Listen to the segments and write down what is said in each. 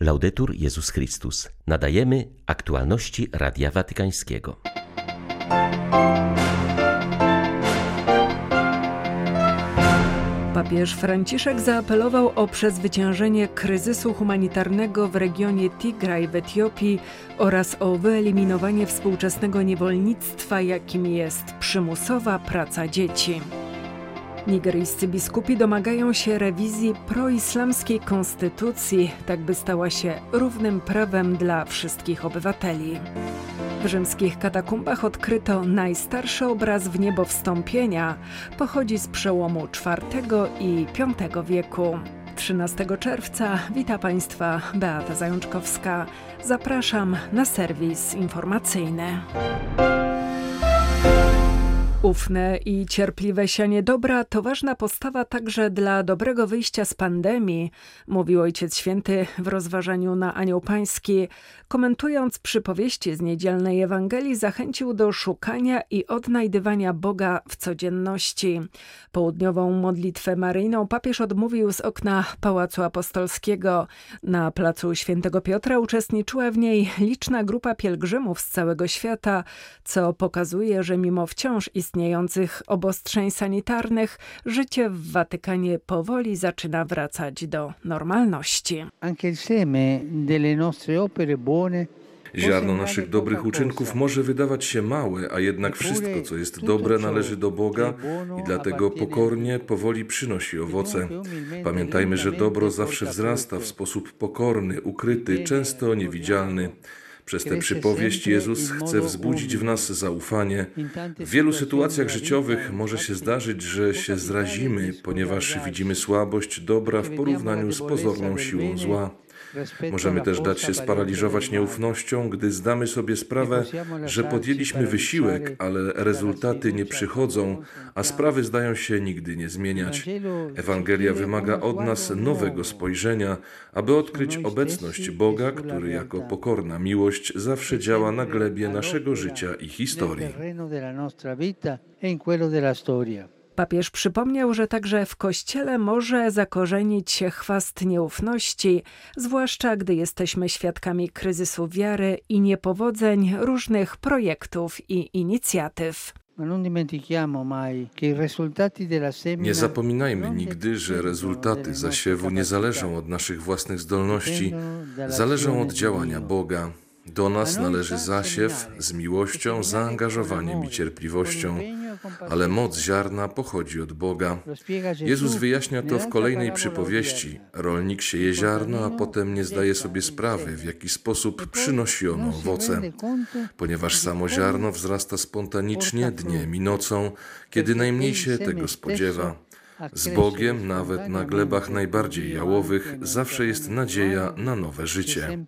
Laudetur Jezus Chrystus. Nadajemy aktualności Radia Watykańskiego. Papież Franciszek zaapelował o przezwyciężenie kryzysu humanitarnego w regionie Tigraj w Etiopii oraz o wyeliminowanie współczesnego niewolnictwa, jakim jest przymusowa praca dzieci. Nigeryjscy biskupi domagają się rewizji proislamskiej konstytucji, tak by stała się równym prawem dla wszystkich obywateli. W rzymskich katakumbach odkryto najstarszy obraz w niebo wstąpienia. Pochodzi z przełomu IV i V wieku. 13 czerwca wita Państwa Beata Zajączkowska. Zapraszam na serwis informacyjny. Ufne i cierpliwe sianie dobra to ważna postawa także dla dobrego wyjścia z pandemii, mówił Ojciec Święty w rozważaniu na Anioł Pański. Komentując przypowieści z niedzielnej Ewangelii, zachęcił do szukania i odnajdywania Boga w codzienności. Południową modlitwę maryjną papież odmówił z okna Pałacu Apostolskiego. Na placu Świętego Piotra uczestniczyła w niej liczna grupa pielgrzymów z całego świata, co pokazuje, że mimo wciąż istniejących obostrzeń sanitarnych, życie w Watykanie powoli zaczyna wracać do normalności. Ziarno naszych dobrych uczynków może wydawać się małe, a jednak wszystko, co jest dobre, należy do Boga i dlatego pokornie, powoli przynosi owoce. Pamiętajmy, że dobro zawsze wzrasta w sposób pokorny, ukryty, często niewidzialny. Przez tę przypowieść Jezus chce wzbudzić w nas zaufanie. W wielu sytuacjach życiowych może się zdarzyć, że się zrazimy, ponieważ widzimy słabość dobra w porównaniu z pozorną siłą zła. Możemy też dać się sparaliżować nieufnością, gdy zdamy sobie sprawę, że podjęliśmy wysiłek, ale rezultaty nie przychodzą, a sprawy zdają się nigdy nie zmieniać. Ewangelia wymaga od nas nowego spojrzenia, aby odkryć obecność Boga, który jako pokorna miłość zawsze działa na glebie naszego życia i historii. Papież przypomniał, że także w Kościele może zakorzenić się chwast nieufności, zwłaszcza gdy jesteśmy świadkami kryzysu wiary i niepowodzeń różnych projektów i inicjatyw. Nie zapominajmy nigdy, że rezultaty zasiewu nie zależą od naszych własnych zdolności, zależą od działania Boga. Do nas należy zasiew z miłością, zaangażowaniem i cierpliwością, ale moc ziarna pochodzi od Boga. Jezus wyjaśnia to w kolejnej przypowieści. Rolnik sieje ziarno, a potem nie zdaje sobie sprawy, w jaki sposób przynosi ono owoce. Ponieważ samo ziarno wzrasta spontanicznie dniem i nocą, kiedy najmniej się tego spodziewa. Z Bogiem, nawet na glebach najbardziej jałowych, zawsze jest nadzieja na nowe życie.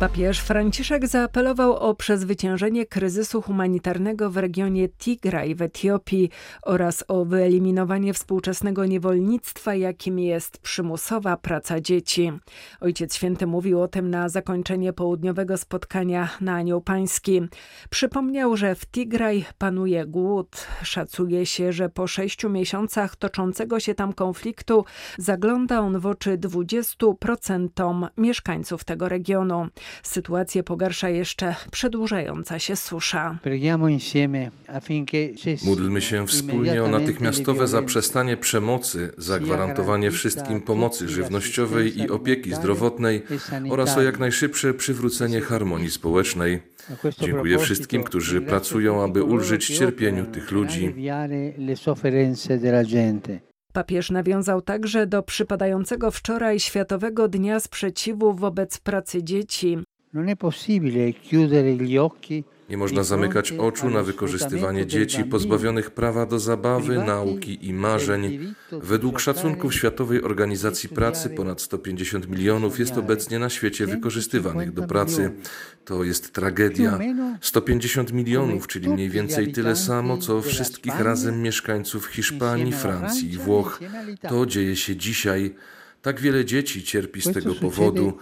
Papież Franciszek zaapelował o przezwyciężenie kryzysu humanitarnego w regionie Tigraj w Etiopii oraz o wyeliminowanie współczesnego niewolnictwa, jakim jest przymusowa praca dzieci. Ojciec Święty mówił o tym na zakończenie południowego spotkania na Anioł Pański. Przypomniał, że w Tigraj panuje głód. Szacuje się, że po sześciu miesiącach toczącego się tam konfliktu zagląda on w oczy 20% mieszkańców tego regionu. Sytuację pogarsza jeszcze przedłużająca się susza. Módlmy się wspólnie o natychmiastowe zaprzestanie przemocy, zagwarantowanie wszystkim pomocy żywnościowej i opieki zdrowotnej oraz o jak najszybsze przywrócenie harmonii społecznej. Dziękuję wszystkim, którzy pracują, aby ulżyć cierpieniu tych ludzi. Papież nawiązał także do przypadającego wczoraj Światowego Dnia Sprzeciwu wobec pracy dzieci. Nie można zamykać oczu na wykorzystywanie dzieci pozbawionych prawa do zabawy, nauki i marzeń. Według szacunków Światowej Organizacji Pracy ponad 150 milionów jest obecnie na świecie wykorzystywanych do pracy. To jest tragedia. 150 milionów, czyli mniej więcej tyle samo, co wszystkich razem mieszkańców Hiszpanii, Francji i Włoch. To dzieje się dzisiaj. Tak wiele dzieci cierpi z tego powodu.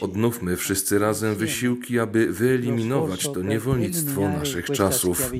Odnówmy wszyscy razem wysiłki, aby wyeliminować to niewolnictwo naszych czasów.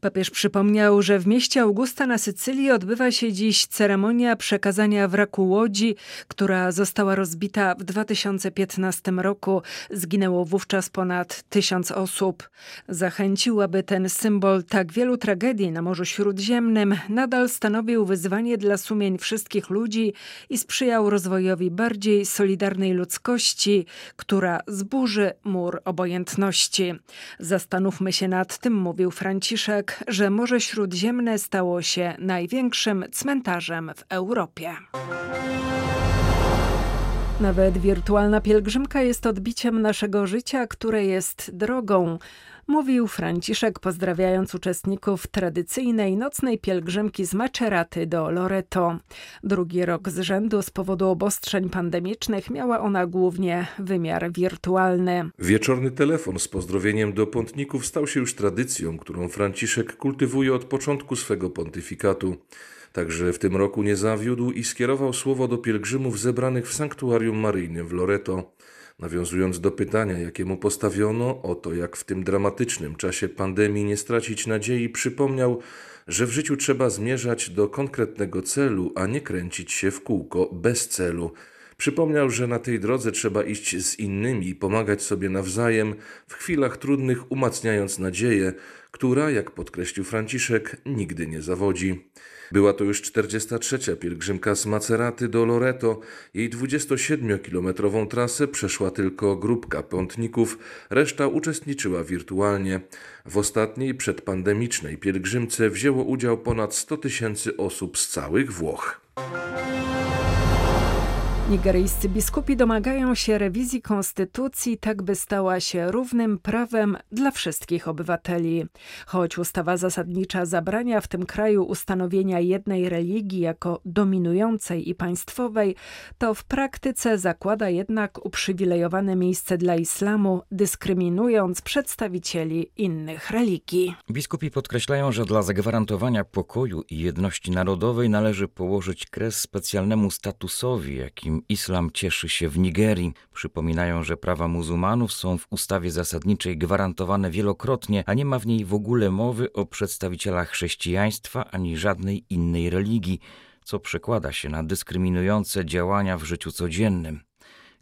Papież przypomniał, że w mieście Augusta na Sycylii odbywa się dziś ceremonia przekazania wraku łodzi, która została rozbita w 2015 roku. Zginęło wówczas ponad tysiąc osób. Zachęcił, aby ten symbol tak wielu tragedii na Morzu Śródziemnym nadal stanowił wyzwanie dla sumień wszystkich ludzi i sprzyjał rozwojowi bardziej solidarnej ludzkości, która zburzy mur obojętności. Zastanówmy się nad tym, mówił Franciszek, że Morze Śródziemne stało się największym cmentarzem w Europie. Nawet wirtualna pielgrzymka jest odbiciem naszego życia, które jest drogą mówił Franciszek, pozdrawiając uczestników tradycyjnej nocnej pielgrzymki z Maceraty do Loreto. Drugi rok z rzędu z powodu obostrzeń pandemicznych miała ona głównie wymiar wirtualny. Wieczorny telefon z pozdrowieniem do pątników stał się już tradycją, którą Franciszek kultywuje od początku swego pontyfikatu. Także w tym roku nie zawiódł i skierował słowo do pielgrzymów zebranych w sanktuarium maryjnym w Loreto. Nawiązując do pytania, jakie mu postawiono o to, jak w tym dramatycznym czasie pandemii nie stracić nadziei, przypomniał, że w życiu trzeba zmierzać do konkretnego celu, a nie kręcić się w kółko bez celu. Przypomniał, że na tej drodze trzeba iść z innymi i pomagać sobie nawzajem, w chwilach trudnych umacniając nadzieję, która, jak podkreślił Franciszek, nigdy nie zawodzi. Była to już 43. pielgrzymka z Maceraty do Loreto. Jej 27-kilometrową trasę przeszła tylko grupka pątników, reszta uczestniczyła wirtualnie. W ostatniej przedpandemicznej pielgrzymce wzięło udział ponad 100 tysięcy osób z całych Włoch. Nigeryjscy biskupi domagają się rewizji konstytucji, tak by stała się równym prawem dla wszystkich obywateli. Choć ustawa zasadnicza zabrania w tym kraju ustanowienia jednej religii jako dominującej i państwowej, to w praktyce zakłada jednak uprzywilejowane miejsce dla islamu, dyskryminując przedstawicieli innych religii. Biskupi podkreślają, że dla zagwarantowania pokoju i jedności narodowej należy położyć kres specjalnemu statusowi, jakim islam cieszy się w Nigerii. Przypominają, że prawa muzułmanów są w ustawie zasadniczej gwarantowane wielokrotnie, a nie ma w niej w ogóle mowy o przedstawicielach chrześcijaństwa ani żadnej innej religii, co przekłada się na dyskryminujące działania w życiu codziennym.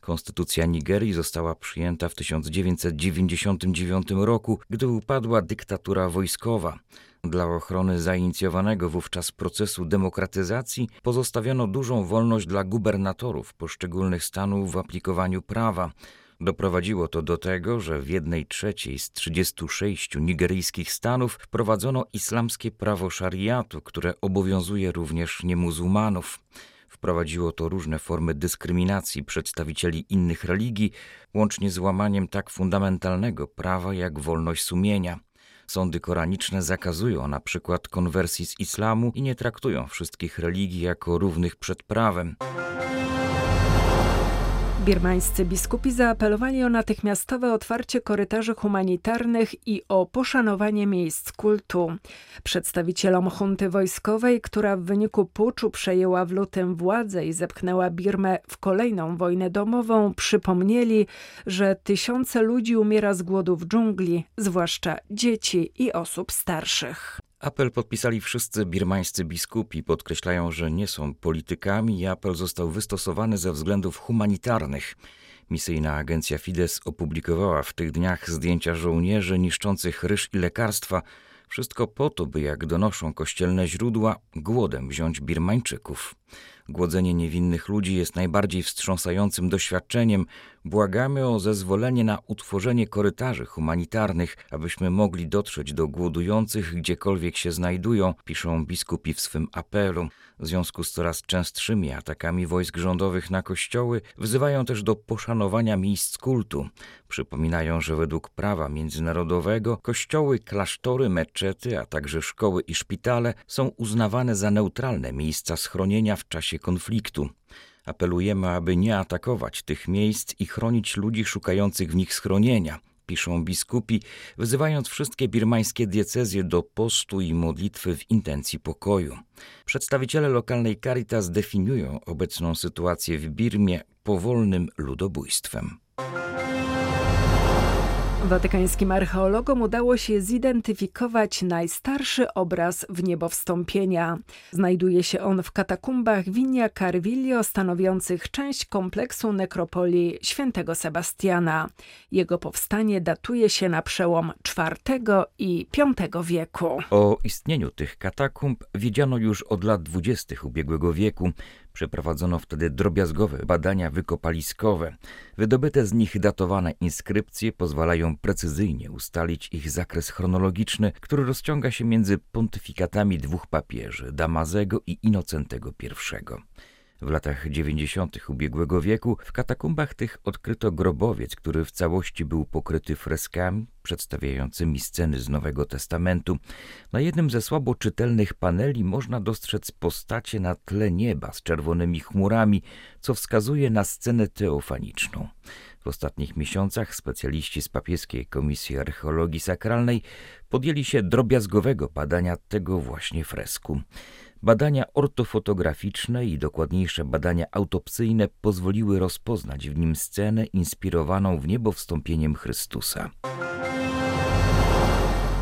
Konstytucja Nigerii została przyjęta w 1999 roku, gdy upadła dyktatura wojskowa. Dla ochrony zainicjowanego wówczas procesu demokratyzacji pozostawiono dużą wolność dla gubernatorów poszczególnych stanów w aplikowaniu prawa. Doprowadziło to do tego, że w jednej trzeciej z 36 nigeryjskich stanów wprowadzono islamskie prawo szariatu, które obowiązuje również niemuzułmanów. Wprowadziło to różne formy dyskryminacji przedstawicieli innych religii, łącznie z łamaniem tak fundamentalnego prawa jak wolność sumienia. Sądy koraniczne zakazują na przykład konwersji z islamu i nie traktują wszystkich religii jako równych przed prawem. Birmańscy biskupi zaapelowali o natychmiastowe otwarcie korytarzy humanitarnych i o poszanowanie miejsc kultu. Przedstawicielom hunty wojskowej, która w wyniku puczu przejęła w lutym władzę i zepchnęła Birmę w kolejną wojnę domową, przypomnieli, że tysiące ludzi umiera z głodu w dżungli, zwłaszcza dzieci i osób starszych. Apel podpisali wszyscy birmańscy biskupi, podkreślają, że nie są politykami i apel został wystosowany ze względów humanitarnych. Misyjna agencja Fides opublikowała w tych dniach zdjęcia żołnierzy niszczących ryż i lekarstwa, wszystko po to, by jak donoszą kościelne źródła, głodem wziąć Birmańczyków. Głodzenie niewinnych ludzi jest najbardziej wstrząsającym doświadczeniem. Błagamy o zezwolenie na utworzenie korytarzy humanitarnych, abyśmy mogli dotrzeć do głodujących gdziekolwiek się znajdują, piszą biskupi w swym apelu. W związku z coraz częstszymi atakami wojsk rządowych na kościoły wzywają też do poszanowania miejsc kultu. Przypominają, że według prawa międzynarodowego kościoły, klasztory, meczety, a także szkoły i szpitale są uznawane za neutralne miejsca schronienia w czasie konfliktu. Apelujemy, aby nie atakować tych miejsc i chronić ludzi szukających w nich schronienia piszą biskupi, wzywając wszystkie birmańskie diecezje do postu i modlitwy w intencji pokoju. Przedstawiciele lokalnej Caritas definiują obecną sytuację w Birmie powolnym ludobójstwem. Watykańskim archeologom udało się zidentyfikować najstarszy obraz w niebo wstąpienia. Znajduje się on w katakumbach Vinia Carvillo, stanowiących część kompleksu nekropolii świętego Sebastiana. Jego powstanie datuje się na przełom IV i V wieku. O istnieniu tych katakumb wiedziano już od lat dwudziestych ubiegłego wieku. Przeprowadzono wtedy drobiazgowe badania wykopaliskowe. Wydobyte z nich datowane inskrypcje pozwalają precyzyjnie ustalić ich zakres chronologiczny, który rozciąga się między pontyfikatami dwóch papieży, Damazego i Inocentego I. W latach 90. ubiegłego wieku w katakumbach tych odkryto grobowiec, który w całości był pokryty freskami przedstawiającymi sceny z Nowego Testamentu. Na jednym ze słabo czytelnych paneli można dostrzec postacie na tle nieba z czerwonymi chmurami, co wskazuje na scenę teofaniczną. W ostatnich miesiącach specjaliści z papieskiej Komisji Archeologii Sakralnej podjęli się drobiazgowego badania tego właśnie fresku. Badania ortofotograficzne i dokładniejsze badania autopsyjne pozwoliły rozpoznać w nim scenę inspirowaną w niebo wstąpieniem Chrystusa.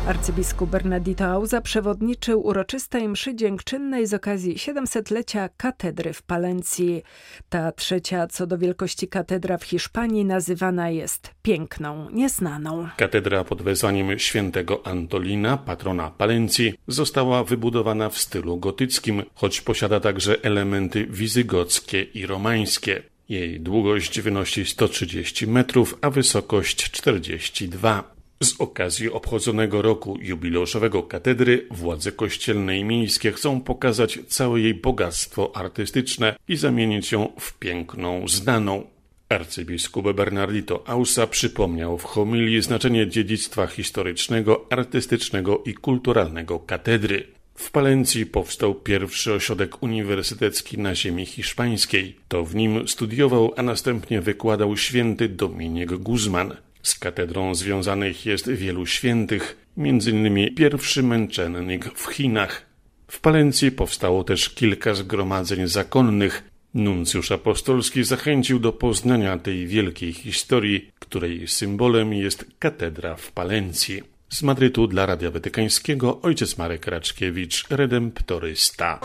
Arcybiskup Bernardito Auza przewodniczył uroczystej mszy dziękczynnej z okazji 700-lecia katedry w Palencji. Ta trzecia co do wielkości katedra w Hiszpanii nazywana jest piękną, nieznaną. Katedra pod wezwaniem świętego Antolina, patrona Palencji, została wybudowana w stylu gotyckim, choć posiada także elementy wizygockie i romańskie. Jej długość wynosi 130 metrów, a wysokość 42. Z okazji obchodzonego roku jubileuszowego katedry władze kościelne i miejskie chcą pokazać całe jej bogactwo artystyczne i zamienić ją w piękną, znaną. Arcybiskup Bernardito Ausa przypomniał w homilii znaczenie dziedzictwa historycznego, artystycznego i kulturalnego katedry. W Palencji powstał pierwszy ośrodek uniwersytecki na ziemi hiszpańskiej. To w nim studiował, a następnie wykładał święty Dominik Guzman. Z katedrą związanych jest wielu świętych, m.in. pierwszy męczennik w Chinach. W Palencji powstało też kilka zgromadzeń zakonnych. Nuncjusz apostolski zachęcił do poznania tej wielkiej historii, której symbolem jest katedra w Palencji. Z Madrytu dla Radia Watykańskiego ojciec Marek Raczkiewicz, redemptorysta.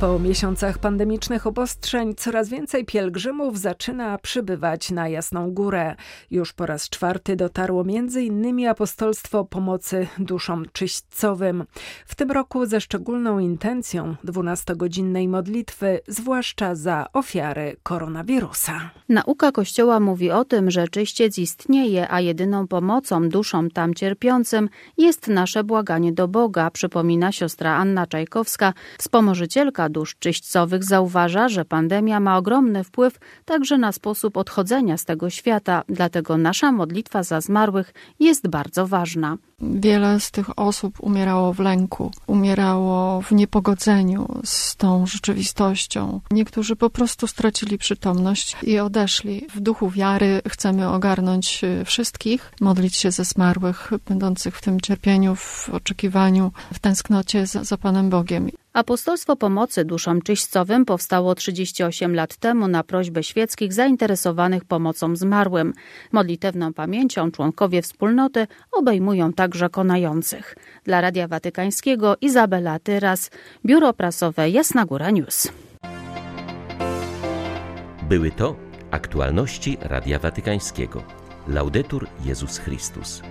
Po miesiącach pandemicznych obostrzeń coraz więcej pielgrzymów zaczyna przybywać na Jasną Górę. Już po raz czwarty dotarło m.in. apostolstwo pomocy duszom czyśćcowym. W tym roku ze szczególną intencją 12-godzinnej modlitwy, zwłaszcza za ofiary koronawirusa. Nauka Kościoła mówi o tym, że czyściec istnieje, a jedyną pomocą duszom tam cierpiącym jest nasze błaganie do Boga, przypomina siostra Anna Czajkowska, wspomożycielka dusz czyśćcowych zauważa, że pandemia ma ogromny wpływ także na sposób odchodzenia z tego świata, dlatego nasza modlitwa za zmarłych jest bardzo ważna. Wiele z tych osób umierało w lęku, umierało w niepogodzeniu z tą rzeczywistością. Niektórzy po prostu stracili przytomność i odeszli. W duchu wiary chcemy ogarnąć wszystkich, modlić się ze zmarłych, będących w tym cierpieniu, w oczekiwaniu, w tęsknocie za, za Panem Bogiem. Apostolstwo Pomocy Duszom Czyśćcowym powstało 38 lat temu na prośbę świeckich zainteresowanych pomocą zmarłym. Modlitewną pamięcią członkowie wspólnoty obejmują także konających. Dla Radia Watykańskiego Izabela Tyras, Biuro Prasowe Jasna Góra News. Były to aktualności Radia Watykańskiego. Laudetur Jezus Chrystus.